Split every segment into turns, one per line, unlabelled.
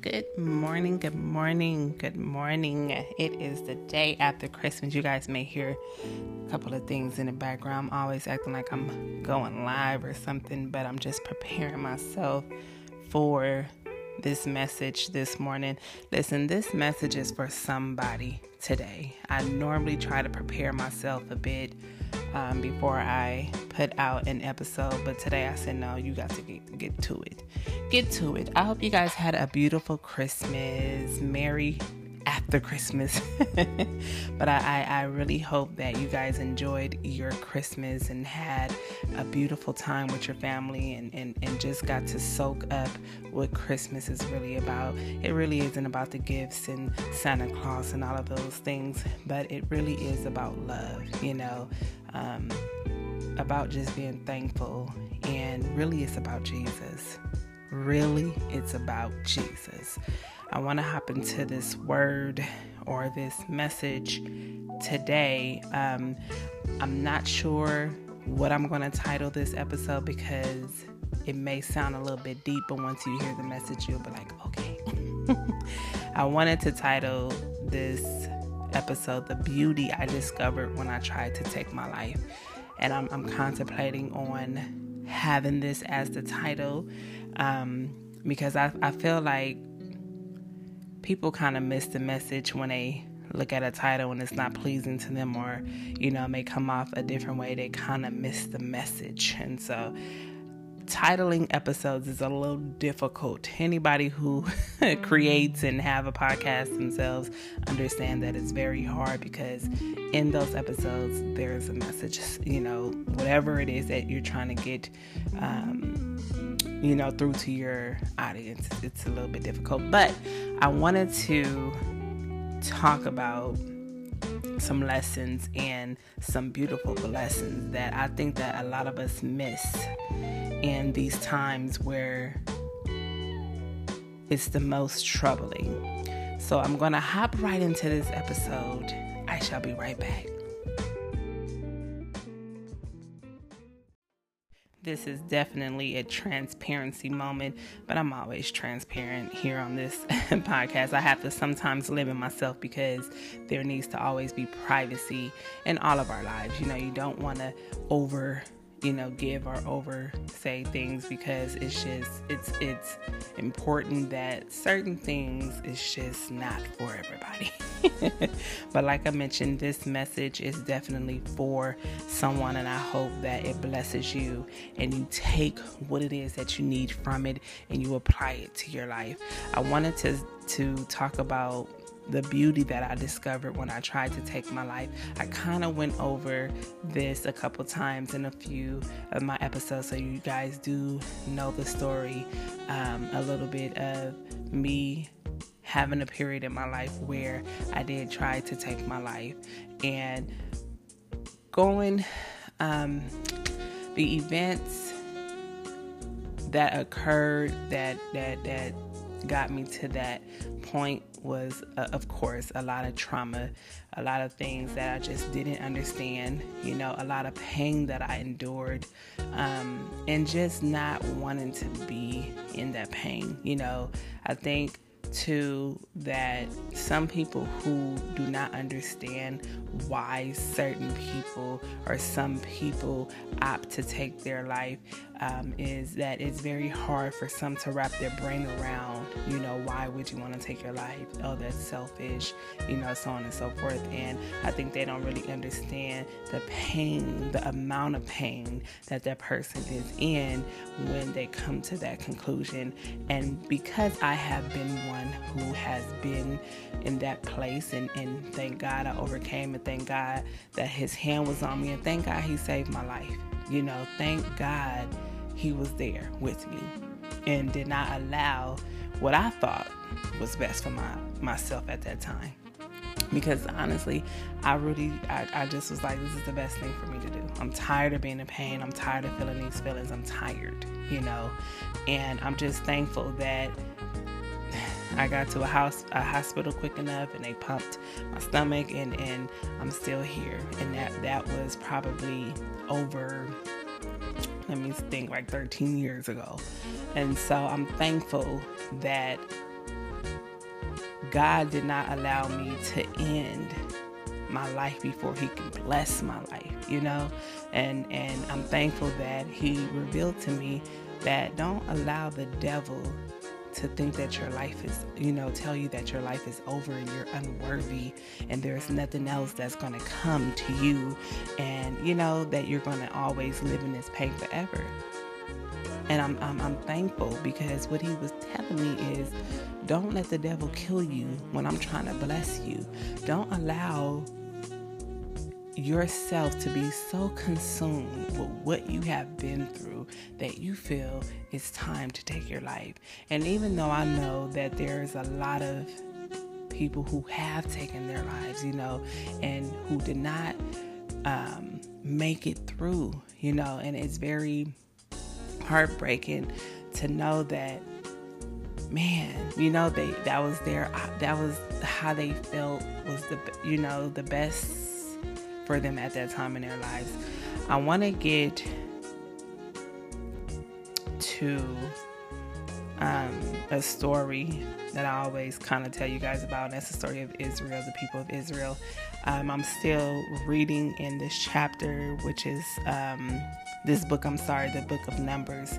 Good morning, good morning, good morning. It is the day after Christmas. You guys may hear a couple of things in the background. I'm always acting like I'm going live or something, but I'm just preparing myself for this message this morning. Listen, this message is for somebody today. I normally try to prepare myself a bit um, before I put out an episode, but today I said, no, you got to get, get to it. Get to it. I hope you guys had a beautiful Christmas. Merry after Christmas. but I, I, I, really hope that you guys enjoyed your Christmas and had a beautiful time with your family and, and, and just got to soak up what Christmas is really about. It really isn't about the gifts and Santa Claus and all of those things, but it really is about love, you know, um, about just being thankful. And really, it's about Jesus. Really, it's about Jesus. I want to hop into this word or this message today. Um, I'm not sure what I'm going to title this episode because it may sound a little bit deep, but once you hear the message, you'll be like, okay. I wanted to title this episode The Beauty I Discovered When I Tried to Take My Life. And I'm, I'm contemplating on having this as the title um, because I, I feel like people kind of miss the message when they look at a title and it's not pleasing to them or you know may come off a different way they kind of miss the message. And so titling episodes is a little difficult. Anybody who creates and have a podcast themselves understand that it's very hard because in those episodes there's a message you know whatever it is that you're trying to get um, you know, through to your audience. It's a little bit difficult, but I wanted to talk about some lessons and some beautiful lessons that I think that a lot of us miss in these times where it's the most troubling. So I'm going to hop right into this episode. I shall be right back. This is definitely a transparency moment, but I'm always transparent here on this podcast. I have to sometimes limit myself because there needs to always be privacy in all of our lives. You know, you don't want to over you know give or over say things because it's just it's it's important that certain things is just not for everybody. But like i mentioned this message is definitely for someone and i hope that it blesses you and you take what it is that you need from it and you apply it to your life. I wanted to to talk about the beauty that I discovered when I tried to take my life. I kind of went over this a couple times in a few of my episodes, so you guys do know the story um, a little bit of me having a period in my life where I did try to take my life and going um, the events that occurred that that that got me to that point was, uh, of course, a lot of trauma, a lot of things that I just didn't understand, you know, a lot of pain that I endured, um, and just not wanting to be in that pain. You know, I think to that some people who do not understand why certain people or some people opt to take their life um, is that it's very hard for some to wrap their brain around, you know, why would you want to take your life? Oh, that's selfish, you know, so on and so forth. And I think they don't really understand the pain, the amount of pain that that person is in when they come to that conclusion. And because I have been one who has been in that place, and, and thank God I overcame, and thank God that His hand was on me, and thank God He saved my life. You know, thank God He was there with me and did not allow what I thought was best for my myself at that time. Because honestly, I really, I, I just was like, this is the best thing for me to do. I'm tired of being in pain. I'm tired of feeling these feelings. I'm tired, you know, and I'm just thankful that I got to a house a hospital quick enough and they pumped my stomach and, and I'm still here. And that that was probably over let me think, like 13 years ago. And so I'm thankful that God did not allow me to end my life before he can bless my life, you know? And and I'm thankful that he revealed to me that don't allow the devil to think that your life is, you know, tell you that your life is over and you're unworthy and there's nothing else that's going to come to you and, you know, that you're going to always live in this pain forever. And I'm, I'm, I'm thankful because what he was telling me is don't let the devil kill you when I'm trying to bless you. Don't allow yourself to be so consumed with what you have been through that you feel it's time to take your life. And even though I know that there's a lot of people who have taken their lives, you know, and who did not um, make it through, you know, and it's very heartbreaking to know that man you know they that was their that was how they felt was the you know the best for them at that time in their lives. I want to get to um, a story that I always kind of tell you guys about. And that's the story of Israel, the people of Israel. Um, I'm still reading in this chapter, which is um, this book, I'm sorry, the book of Numbers.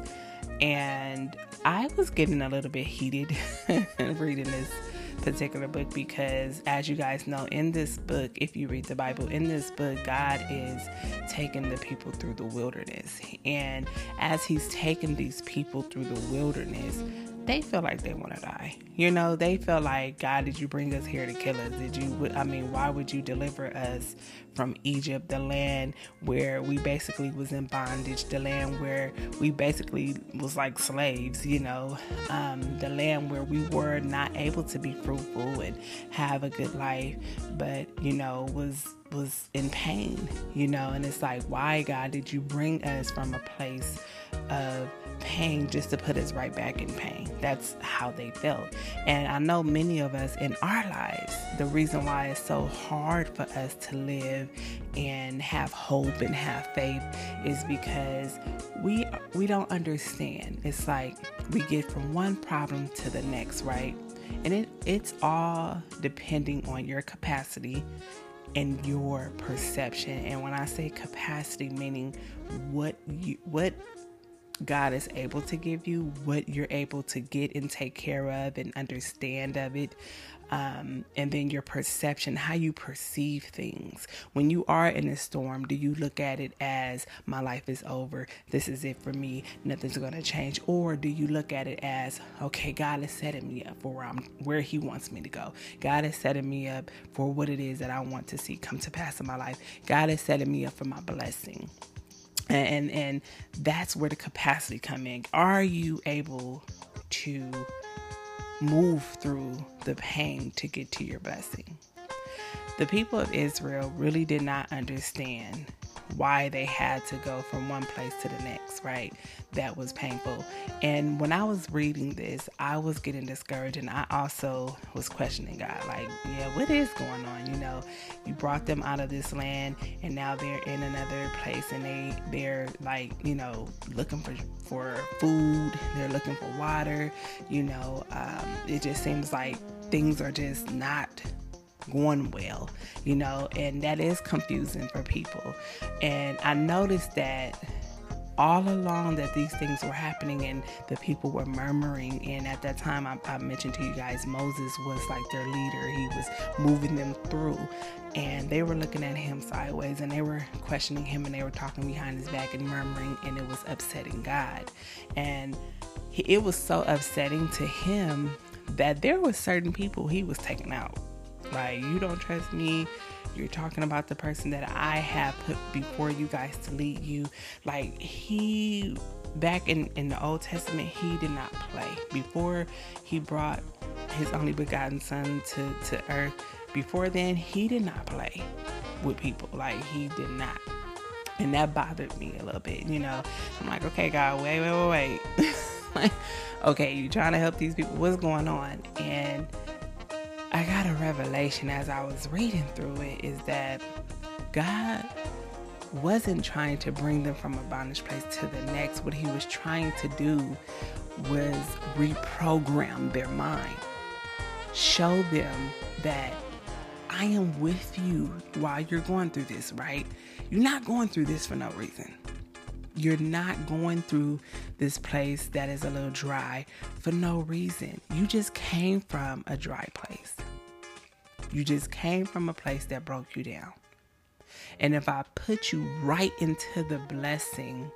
And I was getting a little bit heated reading this particular book because, as you guys know, in this book, if you read the Bible, in this book, God is taking the people through the wilderness. And as He's taking these people through the wilderness, they feel like they want to die. You know, they feel like, God, did you bring us here to kill us? Did you, I mean, why would you deliver us from Egypt, the land where we basically was in bondage, the land where we basically was like slaves, you know, um, the land where we were not able to be fruitful and have a good life, but, you know, was was in pain, you know, and it's like, why, God, did you bring us from a place of pain just to put us right back in pain. That's how they felt. And I know many of us in our lives, the reason why it's so hard for us to live and have hope and have faith is because we we don't understand. It's like we get from one problem to the next, right? And it, it's all depending on your capacity and your perception. And when I say capacity, meaning what you what God is able to give you, what you're able to get and take care of and understand of it. Um, and then your perception, how you perceive things. When you are in a storm, do you look at it as my life is over? This is it for me. Nothing's going to change. Or do you look at it as, okay, God is setting me up for where, I'm, where He wants me to go. God is setting me up for what it is that I want to see come to pass in my life. God is setting me up for my blessing and and that's where the capacity come in. Are you able to move through the pain to get to your blessing? The people of israel really did not understand why they had to go from one place to the next, right? That was painful. And when I was reading this, I was getting discouraged and I also was questioning God, like, yeah, what is going on? You know, you brought them out of this land and now they're in another place and they they're like, you know, looking for for food, they're looking for water, you know, um, it just seems like things are just not going well, you know, and that is confusing for people. And I noticed that all along that these things were happening and the people were murmuring. And at that time I, I, mentioned to you guys moses was like their leader. He was moving them through. And they were looking at him sideways and they were questioning him and they were talking behind his back and murmuring and it was upsetting god. And he, it was so upsetting to him that there were certain people he was taking out like, you don't trust me. You're talking about the person that I have put before you guys to lead you. Like, he, back in, in the Old Testament, he did not play. Before he brought his only begotten son to, to earth, before then, he did not play with people. Like, he did not. And that bothered me a little bit, you know. I'm like, okay, God, wait, wait, wait, wait. like, okay, you trying to help these people. What's going on? And I got a revelation as I was reading through it is that God wasn't trying to bring them from a bondage place to the next. What he was trying to do was reprogram their mind, show them that I am with you while you're going through this, right? You're not going through this for no reason. You're not going through this place that is a little dry for no reason. You just came from a dry place. You just came from a place that broke you down. And if I put you right into the blessing,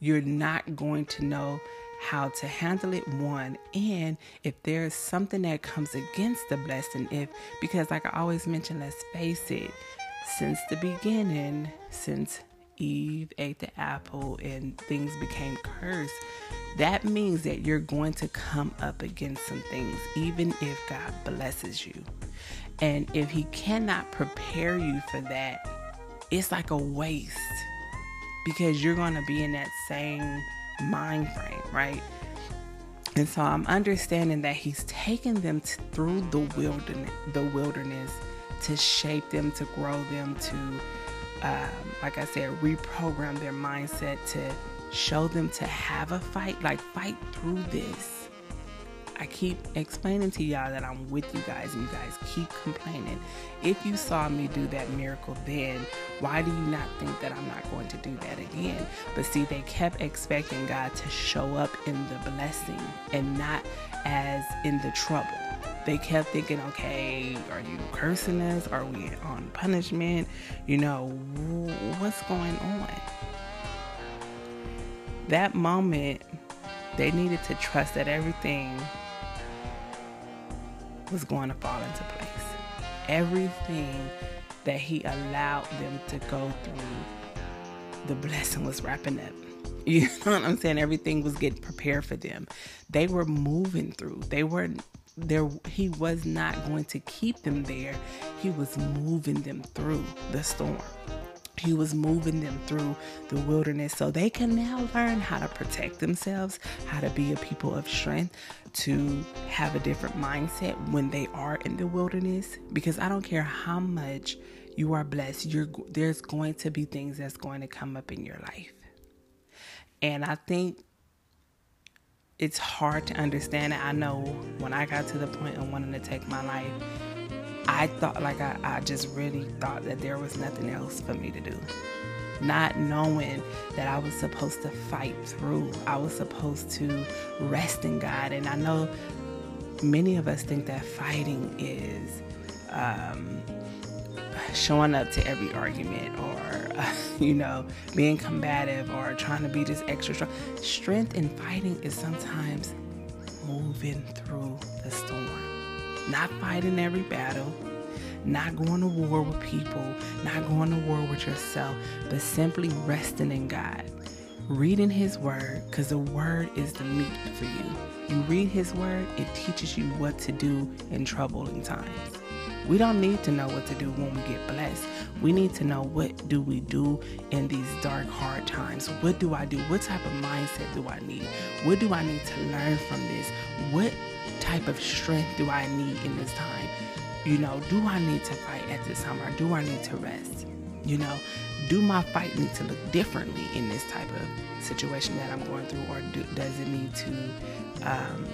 you're not going to know how to handle it one and if there's something that comes against the blessing if because like i always mention let's face it since the beginning since eve ate the apple and things became cursed that means that you're going to come up against some things even if god blesses you and if he cannot prepare you for that it's like a waste because you're going to be in that same mind frame, right? And so I'm understanding that he's taking them to, through the wilderness, the wilderness to shape them, to grow them, to, um, like I said, reprogram their mindset, to show them to have a fight, like fight through this I keep explaining to y'all that I'm with you guys and you guys keep complaining. If you saw me do that miracle then, why do you not think that I'm not going to do that again? But see, they kept expecting God to show up in the blessing and not as in the trouble. They kept thinking, okay, are you cursing us? Are we on punishment? You know, what's going on? That moment, they needed to trust that everything was going to fall into place. Everything that He allowed them to go through, the blessing was wrapping up. You know what I'm saying? Everything was getting prepared for them. They were moving through. They were there he was not going to keep them there. He was moving them through the storm. He was moving them through the wilderness so they can now learn how to protect themselves, how to be a people of strength, to have a different mindset when they are in the wilderness. Because I don't care how much you are blessed, you're, there's going to be things that's going to come up in your life. And I think it's hard to understand it. I know when I got to the point of wanting to take my life, I thought, like, I, I just really thought that there was nothing else for me to do. Not knowing that I was supposed to fight through, I was supposed to rest in God. And I know many of us think that fighting is um, showing up to every argument or, you know, being combative or trying to be this extra strong. Strength in fighting is sometimes moving through the storm not fighting every battle, not going to war with people, not going to war with yourself, but simply resting in God. Reading His Word, because the Word is the meat for you. You read His Word, it teaches you what to do in troubling times. We don't need to know what to do when we get blessed. We need to know what do we do in these dark, hard times. What do I do? What type of mindset do I need? What do I need to learn from this? What type of strength do I need in this time? You know, do I need to fight at this time or do I need to rest? You know, do my fight need to look differently in this type of situation that I'm going through, or do, does it need to um,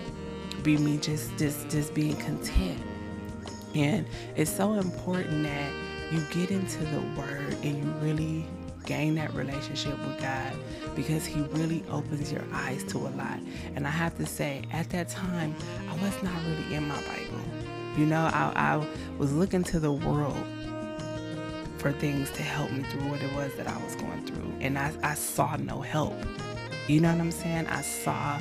be me just just just being content? And it's so important that you get into the Word and you really gain that relationship with God because He really opens your eyes to a lot. And I have to say, at that time, I was not really in my Bible. You know, I, I was looking to the world for things to help me through what it was that I was going through. And I, I saw no help. You know what I'm saying? I saw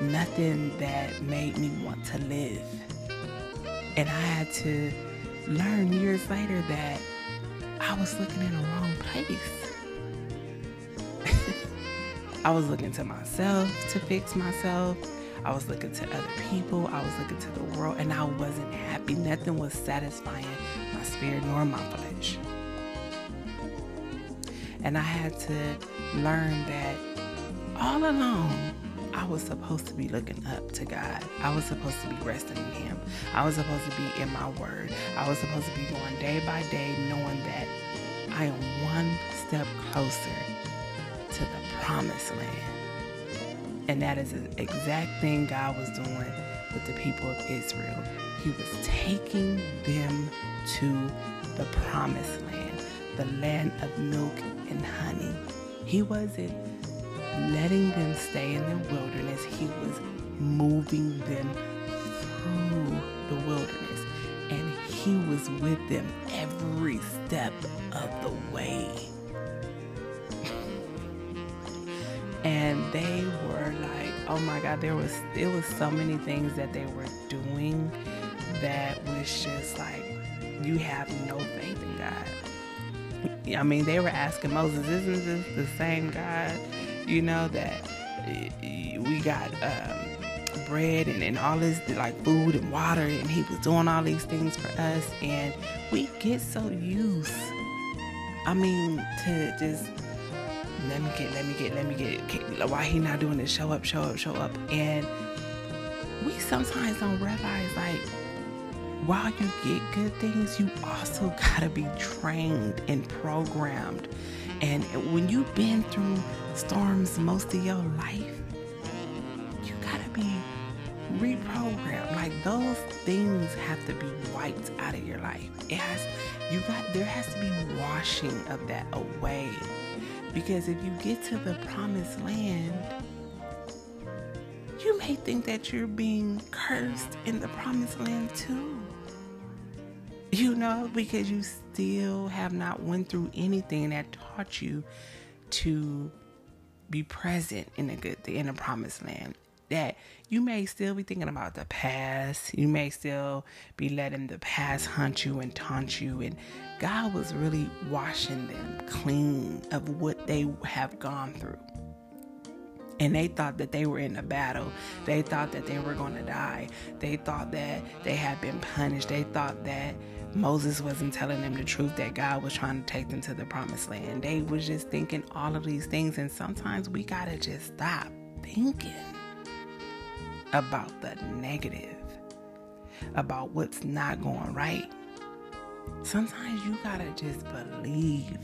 nothing that made me want to live. And I had to learn years later that I was looking in the wrong place. I was looking to myself to fix myself. I was looking to other people. I was looking to the world, and I wasn't happy. Nothing was satisfying my spirit nor my flesh. And I had to learn that all along, I was supposed to be looking up to God. I was supposed to be resting in Him. I was supposed to be in my word. I was supposed to be going day by day, knowing that I am one step closer to the promised land. And that is the exact thing God was doing with the people of Israel. He was taking them to the promised land, the land of milk and honey. He wasn't letting them stay in the wilderness, He was moving them through the wilderness. And He was with them every step of the way. and they were like, oh my God, there was it was so many things that they were doing that was just like you have no faith in God. I mean, they were asking Moses, isn't this the same God, you know, that we got um, bread and, and all this like food and water and he was doing all these things for us and we get so used I mean to just let me get let me get let me get why he not doing this? Show up show up show up. And we sometimes don't realize like while you get good things you also gotta be trained and programmed. And when you've been through storms most of your life, you gotta be reprogrammed. Like those things have to be wiped out of your life. It has you got there has to be washing of that away. Because if you get to the promised land, you may think that you're being cursed in the promised land too you know because you still have not went through anything that taught you to be present in a good in a promised land that you may still be thinking about the past you may still be letting the past hunt you and taunt you and god was really washing them clean of what they have gone through and they thought that they were in a battle. They thought that they were going to die. They thought that they had been punished. They thought that Moses wasn't telling them the truth that God was trying to take them to the promised land. They was just thinking all of these things and sometimes we got to just stop thinking about the negative, about what's not going right. Sometimes you got to just believe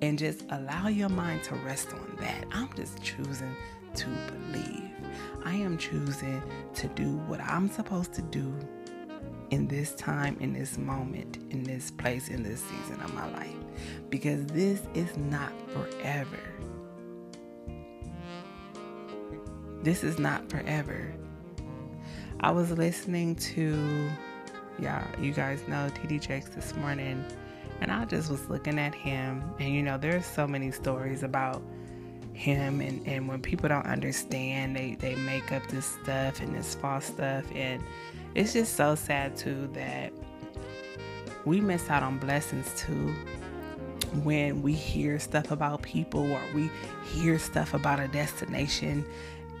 and just allow your mind to rest on that. I'm just choosing to believe. I am choosing to do what I'm supposed to do in this time, in this moment, in this place, in this season of my life. Because this is not forever. This is not forever. I was listening to, yeah, you guys know TD Jakes this morning, and I just was looking at him. And you know, there's so many stories about him and, and when people don't understand they, they make up this stuff and this false stuff and it's just so sad too that we miss out on blessings too when we hear stuff about people or we hear stuff about a destination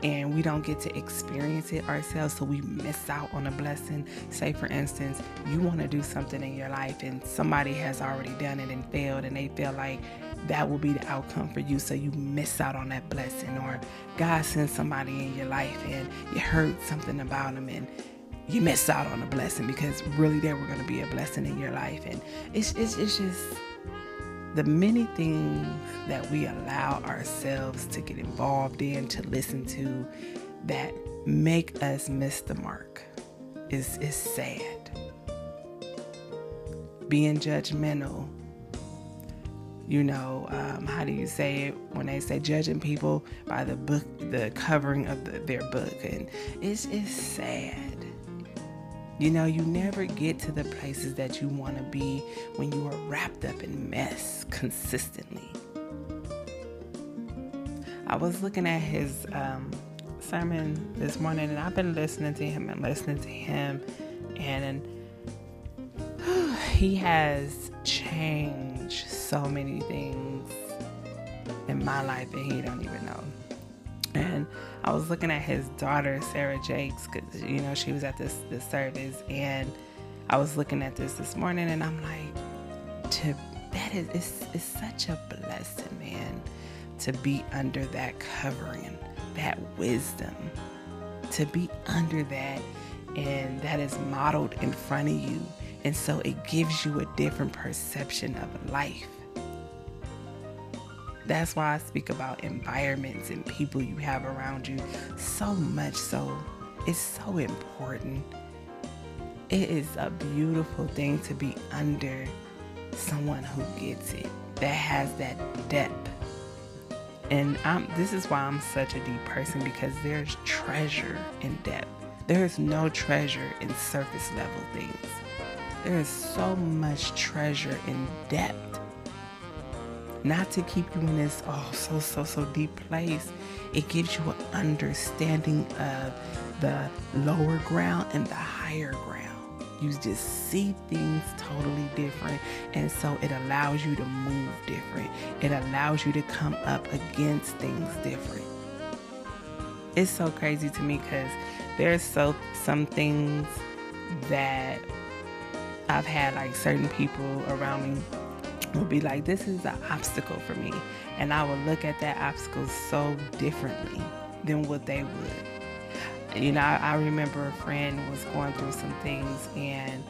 and we don't get to experience it ourselves, so we miss out on a blessing. Say, for instance, you want to do something in your life and somebody has already done it and failed, and they feel like that will be the outcome for you, so you miss out on that blessing. Or God sends somebody in your life and you heard something about them and you miss out on a blessing because really they were going to be a blessing in your life. And it's, it's, it's just the many things that we allow ourselves to get involved in, to listen to, that make us miss the mark is, is sad. Being judgmental, you know, um, how do you say it when they say judging people by the book, the covering of the, their book, and it's it's sad. You know, you never get to the places that you want to be when you are wrapped up in mess consistently. I was looking at his um, sermon this morning, and I've been listening to him and listening to him, and, he has changed so many things in my life, and he don't even know. And I was looking at his daughter, Sarah Jakes, because, you know, she was at this, this service. And I was looking at this this morning and I'm like, to, that is, it's, it's such a blessing, man, to be under that covering, that wisdom, to be under that. And that is modeled in front of you. And so it gives you a different perception of life. That's why I speak about environments and people you have around you so much so. It's so important. It is a beautiful thing to be under someone who gets it, that has that depth. And I'm, this is why I'm such a deep person because there's treasure in depth. There is no treasure in surface level things. There is so much treasure in depth. Not to keep you in this oh so so so deep place. It gives you an understanding of the lower ground and the higher ground. You just see things totally different. And so it allows you to move different. It allows you to come up against things different. It's so crazy to me because there's so some things that I've had like certain people around me will be like, this is an obstacle for me. And I would look at that obstacle so differently than what they would. You know, I, I remember a friend was going through some things and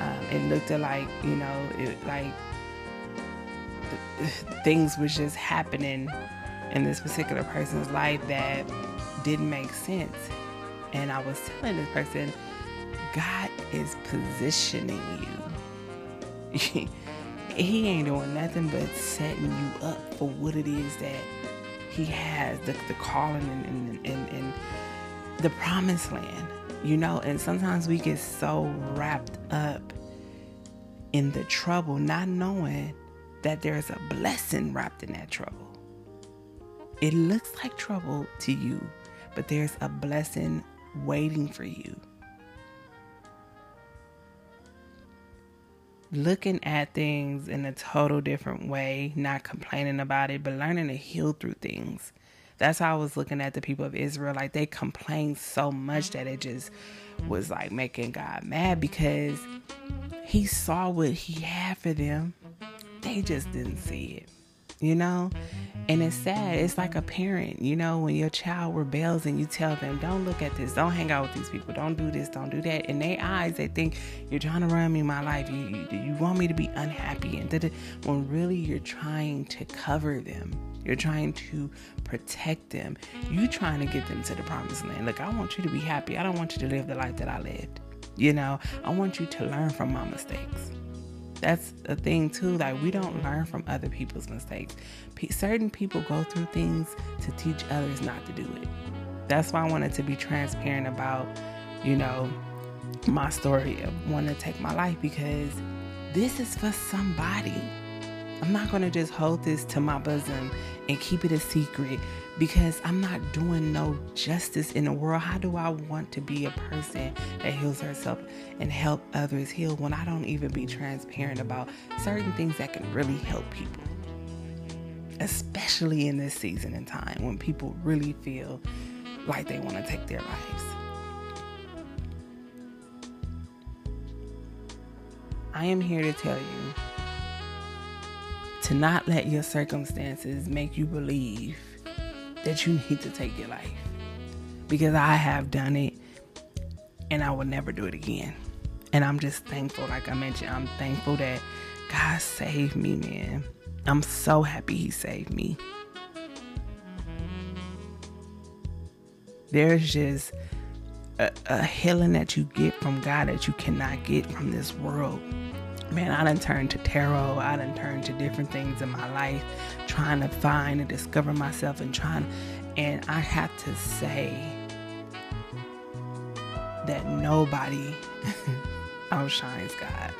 um, it looked like, you know, it, like things was just happening in this particular person's life that didn't make sense. And I was telling this person, God is positioning you. he ain't doing nothing but setting you up for what it is that he has the, the calling and, and, and, the promised land you know and sometimes we get so wrapped up in the trouble not knowing that there's a blessing wrapped in that trouble it looks like trouble to you but there's a blessing waiting for you. Looking at things in a total different way, not complaining about it, but learning to heal through things. That's how I was looking at the people of Israel. Like they complained so much that it just was like making God mad because he saw what he had for them. They just didn't see it you know? And it's sad. It's like a parent, you know, when your child rebels and you tell them, don't look at this, don't hang out with these people, don't do this, don't do that. In their eyes, they think you're trying to run me my life. You, you, you want me to be unhappy. And da-da. when really you're trying to cover them, you're trying to protect them, you're trying to get them to the promised land. Look, I want you to be happy. I don't want you to live the life that I lived. You know, I want you to learn from my mistakes that's a thing too. Like we don't learn from other people's mistakes. P- certain people go through things to teach others not to do it. That's why I wanted to be transparent about, you know, my story of wanting to take my life because this is for somebody. I'm not going to just hold this to my bosom and keep it a secret because I'm not doing no justice in the world. How do I want to be a person that heals herself and help others heal when I don't even be transparent about certain things that can really help people? Especially in this season and time when people really feel like they want to take their lives. I am here to tell you to not let your circumstances make you believe that you need to take your life. Because I have done it and I will never do it again. And I'm just thankful, like I mentioned, I'm thankful that God saved me, man. I'm so happy He saved me. There's just a, a healing that you get from God that you cannot get from this world man, I done turned to tarot. I done turned to different things in my life, trying to find and discover myself and trying. And I have to say that nobody outshines God.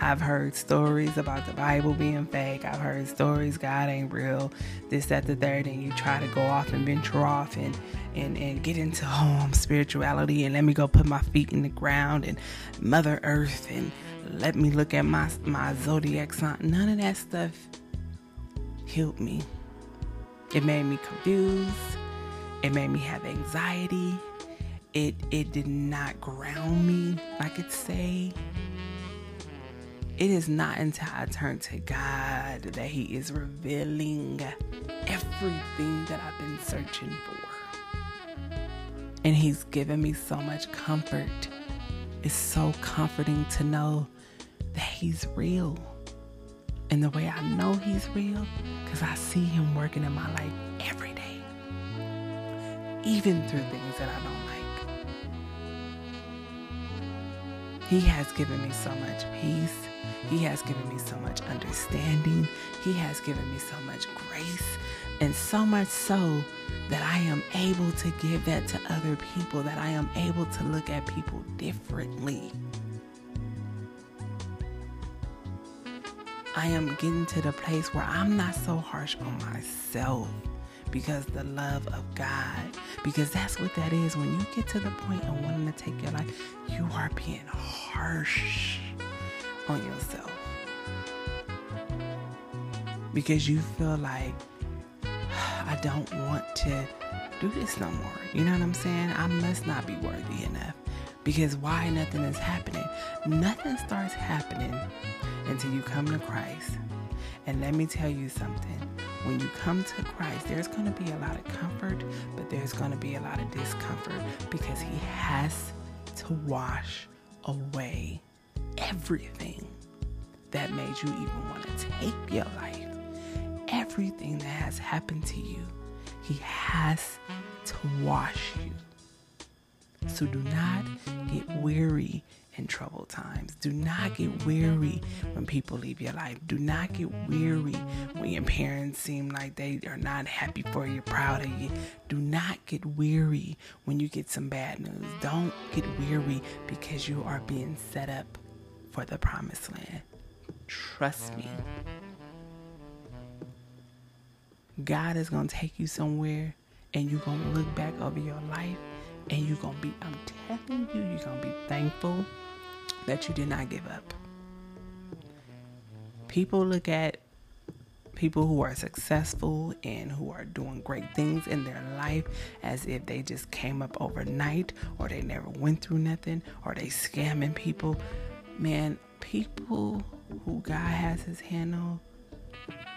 I've heard stories about the Bible being fake. I've heard stories God ain't real, this, that, the third, and you try to go off and venture off and and, and get into home spirituality and let me go put my feet in the ground and Mother Earth and let me look at my my zodiac sign. None of that stuff healed me. It made me confused. It made me have anxiety. It it did not ground me, I could say. It is not until I turn to God that He is revealing everything that I've been searching for. And He's given me so much comfort. It's so comforting to know that He's real. And the way I know he's real, because I see him working in my life every day, even through things that I don't like. He has given me so much peace. He has given me so much understanding. He has given me so much grace. And so much so that I am able to give that to other people, that I am able to look at people differently. I am getting to the place where I'm not so harsh on myself because the love of God. Because that's what that is. When you get to the point of wanting to take your life, you are being harsh on yourself. Because you feel like, I don't want to do this no more. You know what I'm saying? I must not be worthy enough. Because why nothing is happening? Nothing starts happening until you come to Christ. And let me tell you something. When you come to Christ, there's going to be a lot of comfort, but there's going to be a lot of discomfort because He has to wash away everything that made you even want to take your life. Everything that has happened to you, He has to wash you. So do not get weary in troubled times. Do not get weary when people leave your life. Do not get weary when your parents seem like they are not happy for you, proud of you. Do not get weary when you get some bad news. Don't get weary because you are being set up for the promised land. Trust me. God is going to take you somewhere and you're going to look back over your life and you're going to be, I'm telling you, you're going to be thankful that you did not give up. People look at people who are successful and who are doing great things in their life as if they just came up overnight or they never went through nothing or they scamming people. Man, people who God has his hand on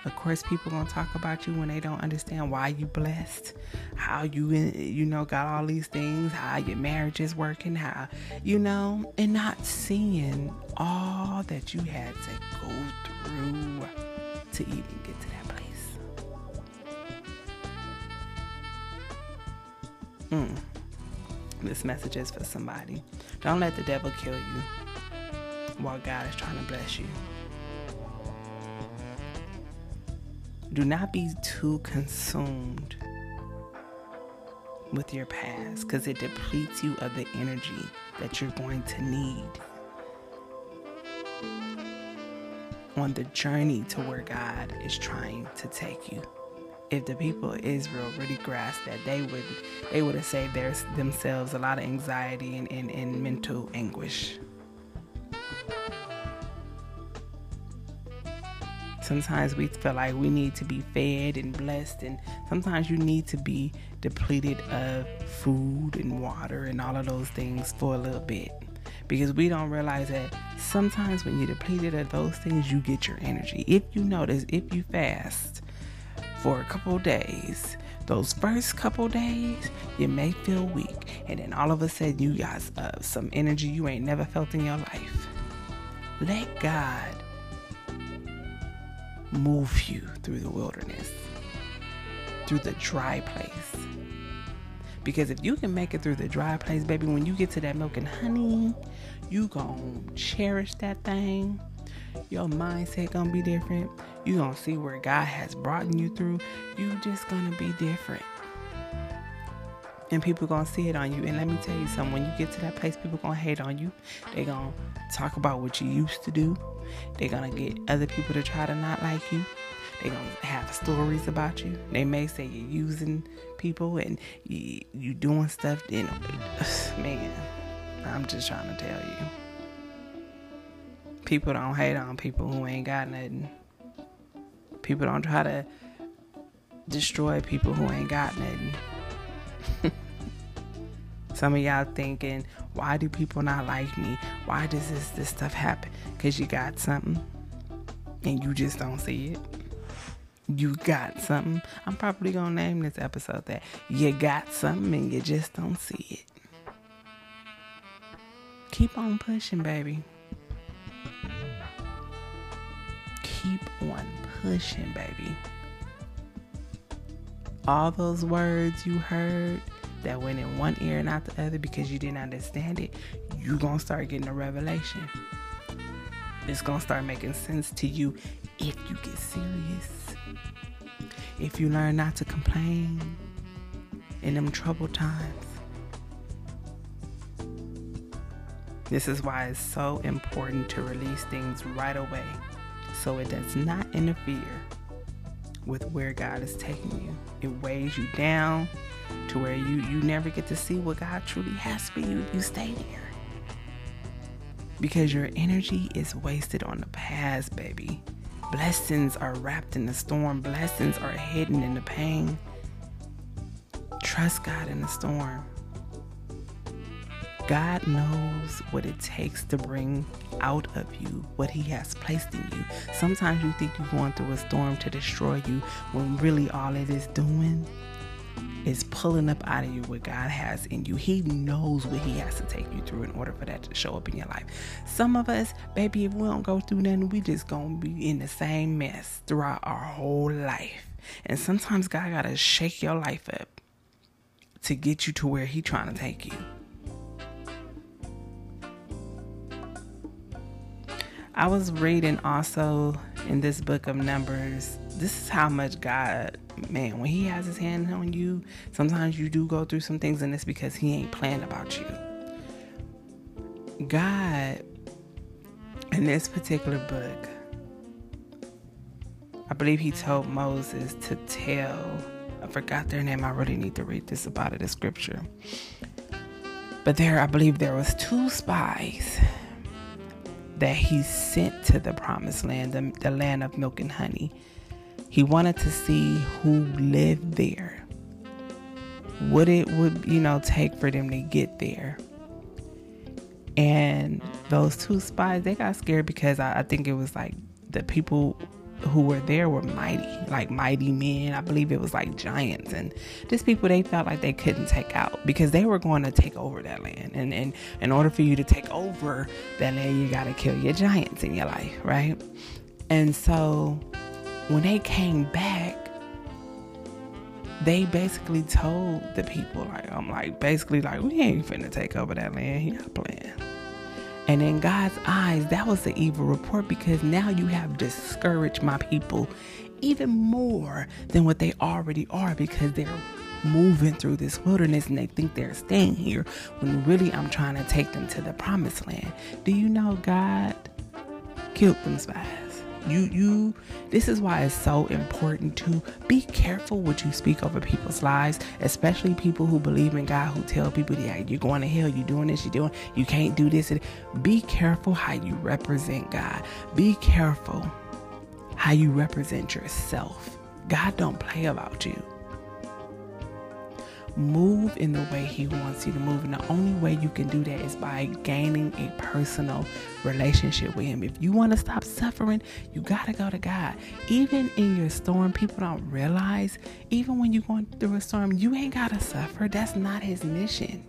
of course, people gonna talk about you when they don't understand why you blessed, how you you know got all these things, how your marriage is working, how you know, and not seeing all that you had to go through to even get to that place. Mm. This message is for somebody. Don't let the devil kill you while God is trying to bless you. Do not be too consumed with your past because it depletes you of the energy that you're going to need on the journey to where God is trying to take you. If the people of Israel really grasped that, they would they would have saved their, themselves a lot of anxiety and, and, and mental anguish. Sometimes we feel like we need to be fed and blessed, and sometimes you need to be depleted of food and water and all of those things for a little bit. Because we don't realize that sometimes when you're depleted of those things, you get your energy. If you notice, if you fast for a couple days, those first couple days, you may feel weak, and then all of a sudden, you got uh, some energy you ain't never felt in your life. Let God move you through the wilderness, through the dry place. Because if you can make it through the dry place, baby, when you get to that milk and honey, you gonna cherish that thing. Your mindset gonna be different. You gonna see where God has brought you through. You just gonna be different. And people gonna see it on you. And let me tell you something, when you get to that place, people gonna hate on you. They gonna talk about what you used to do. They're gonna get other people to try to not like you. They're gonna have stories about you. They may say you're using people and you, you doing stuff. You man, I'm just trying to tell you. People don't hate on people who ain't got nothing. People don't try to destroy people who ain't got nothing. Some of y'all thinking, why do people not like me? Why does this this stuff happen? Cause you got something and you just don't see it. You got something. I'm probably gonna name this episode that you got something and you just don't see it. Keep on pushing, baby. Keep on pushing, baby. All those words you heard that went in one ear and out the other because you didn't understand it, you're gonna start getting a revelation. It's gonna start making sense to you if you get serious. If you learn not to complain in them troubled times. This is why it's so important to release things right away so it does not interfere with where God is taking you. It weighs you down to where you you never get to see what God truly has for you you stay there. Because your energy is wasted on the past, baby. Blessings are wrapped in the storm. Blessings are hidden in the pain. Trust God in the storm. God knows what it takes to bring out of you what He has placed in you. Sometimes you think you're going through a storm to destroy you when really all it is doing is pulling up out of you what God has in you. He knows what He has to take you through in order for that to show up in your life. Some of us, baby, if we don't go through nothing, we just gonna be in the same mess throughout our whole life. And sometimes God gotta shake your life up to get you to where He trying to take you. I was reading also in this book of Numbers. This is how much God, man, when He has His hand on you, sometimes you do go through some things, and it's because He ain't playing about you. God, in this particular book, I believe He told Moses to tell, I forgot their name, I really need to read this about it in scripture. But there, I believe there was two spies that he sent to the promised land, the, the land of milk and honey. He wanted to see who lived there. What it would, you know, take for them to get there. And those two spies, they got scared because I, I think it was like the people who were there were mighty, like mighty men. I believe it was like giants and just people they felt like they couldn't take out because they were going to take over that land. And, and in order for you to take over that land, you got to kill your giants in your life, right? And so when they came back, they basically told the people, like, I'm like, basically, like, we ain't finna take over that land. Got plan. And in God's eyes, that was the evil report because now you have discouraged my people even more than what they already are because they're moving through this wilderness and they think they're staying here when really I'm trying to take them to the promised land. Do you know God killed them spies? You you this is why it's so important to be careful what you speak over people's lives, especially people who believe in God who tell people yeah, you're going to hell, you're doing this, you're doing you can't do this. Be careful how you represent God. Be careful how you represent yourself. God don't play about you move in the way he wants you to move. And the only way you can do that is by gaining a personal relationship with him. If you want to stop suffering you got to go to god. Even in your storm people don't realize even when you're going through a storm you ain't got to suffer. That's not his mission.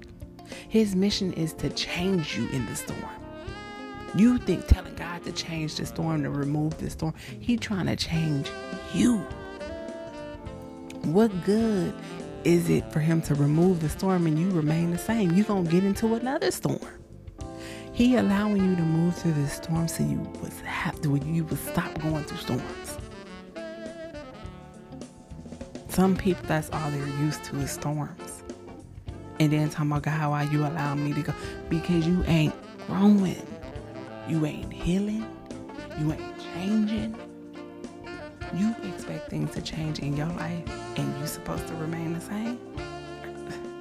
His mission is to change you in the storm. You think telling god to change the storm to remove the storm he trying to change you. What good is it for him to remove the storm and you remain the same? You're going to get into another storm. He allowing you to move through the storm so you was have to you would stop going through storms. Some people that's all they're used to is storms. And then talking about God, why you allow me to go? Because you ain't growing. You ain't healing. You ain't changing you expect things to change in your life and you're supposed to remain the same,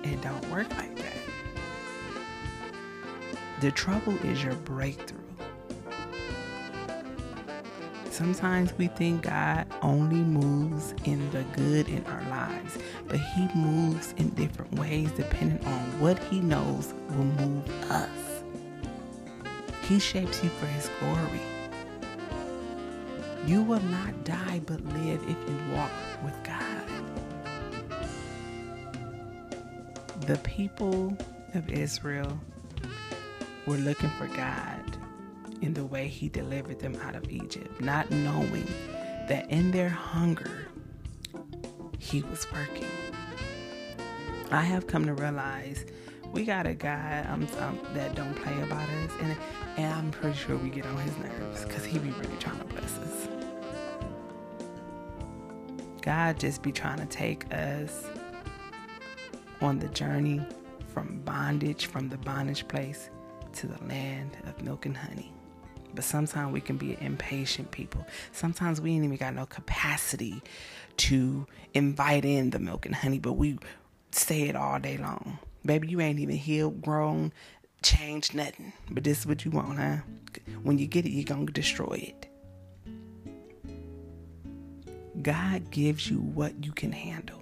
it don't work like that. The trouble is your breakthrough. Sometimes we think God only moves in the good in our lives, but He moves in different ways depending on what He knows will move us. He shapes you for His glory. You will not die but live if you walk with God. The people of Israel were looking for God in the way He delivered them out of Egypt, not knowing that in their hunger, He was working. I have come to realize we got a guy um, um, that don't play about us, and, and I'm pretty sure we get on his nerves because he be really trying to bless us. God just be trying to take us on the journey from bondage, from the bondage place to the land of milk and honey. But sometimes we can be impatient people. Sometimes we ain't even got no capacity to invite in the milk and honey, but we say it all day long. Baby, you ain't even healed, grown, changed nothing. But this is what you want, huh? When you get it, you're going to destroy it. God gives you what you can handle.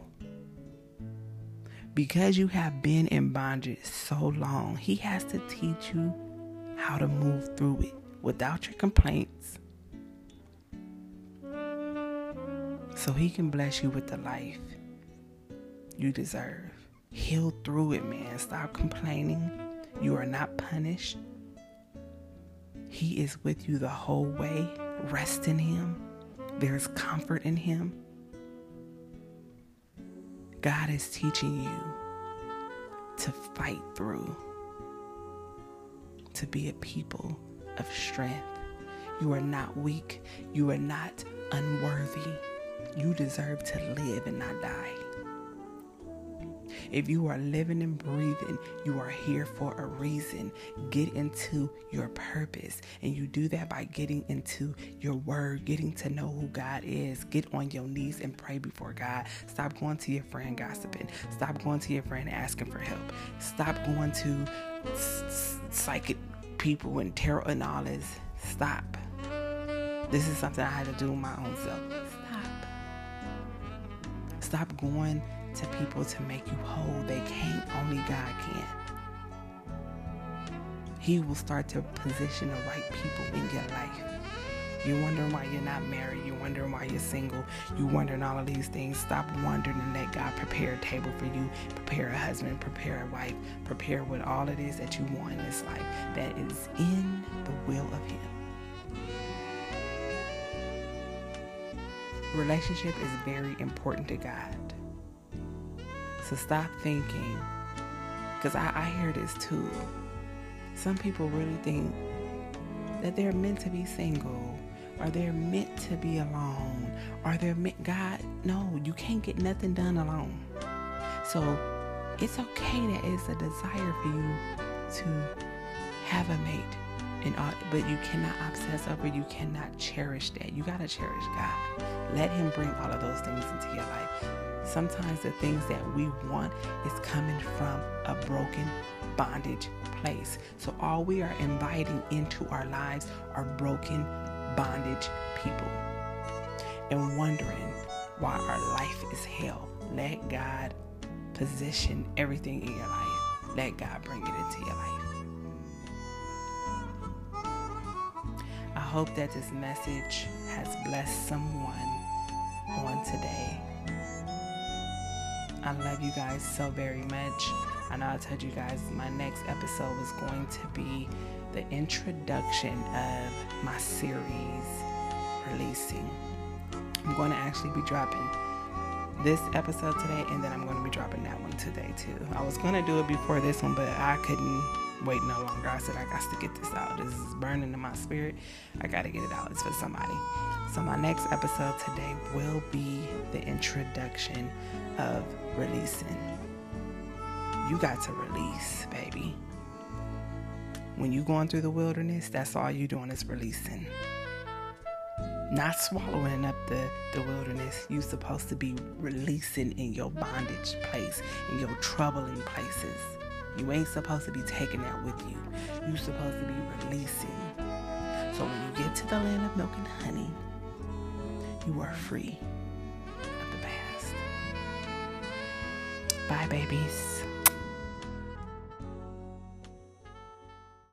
Because you have been in bondage so long, He has to teach you how to move through it without your complaints. So He can bless you with the life you deserve. Heal through it, man. Stop complaining. You are not punished. He is with you the whole way. Rest in Him. There is comfort in Him. God is teaching you to fight through, to be a people of strength. You are not weak. You are not unworthy. You deserve to live and not die. If you are living and breathing, you are here for a reason. Get into your purpose. And you do that by getting into your word, getting to know who God is. Get on your knees and pray before God. Stop going to your friend gossiping. Stop going to your friend asking for help. Stop going to psychic people and tarot and all this. Stop. This is something I had to do my own self. Stop. Stop going to people to make you whole. They can't, only God can. He will start to position the right people in your life. You're wondering why you're not married. You're wondering why you're single. You're wondering all of these things. Stop wondering and let God prepare a table for you. Prepare a husband, prepare a wife, prepare what all it is that you want in this life that is in the will of Him. Relationship is very important to God. So stop thinking, because I, I hear this too. Some people really think that they're meant to be single or they're meant to be alone or they're meant God no you can't get nothing done alone. So it's okay that it's a desire for you to have a mate and all, but you cannot obsess over you cannot cherish that. You got to cherish God. Let him bring all of those things into your life sometimes the things that we want is coming from a broken bondage place. So all we are inviting into our lives are broken bondage people and wondering why our life is hell. Let God position everything in your life. Let God bring it into your life. I hope that this message has blessed someone on today. I love you guys so very much. I know I told you guys my next episode was going to be the introduction of my series releasing. I'm going to actually be dropping this episode today and then I'm going to be dropping that one today too. I was going to do it before this one, but I couldn't wait no longer. I said, I got to get this out. This is burning in my spirit. I got to get it out. It's for somebody. So, my next episode today will be the introduction of releasing. You got to release, baby. When you going through the wilderness, that's all you doing is releasing. Not swallowing up the, the wilderness. You're supposed to be releasing in your bondage place, in your troubling places. You ain't supposed to be taking that with you. You're supposed to be releasing. So when you get to the land of milk and honey, you are free. Of the past. Bye, babies.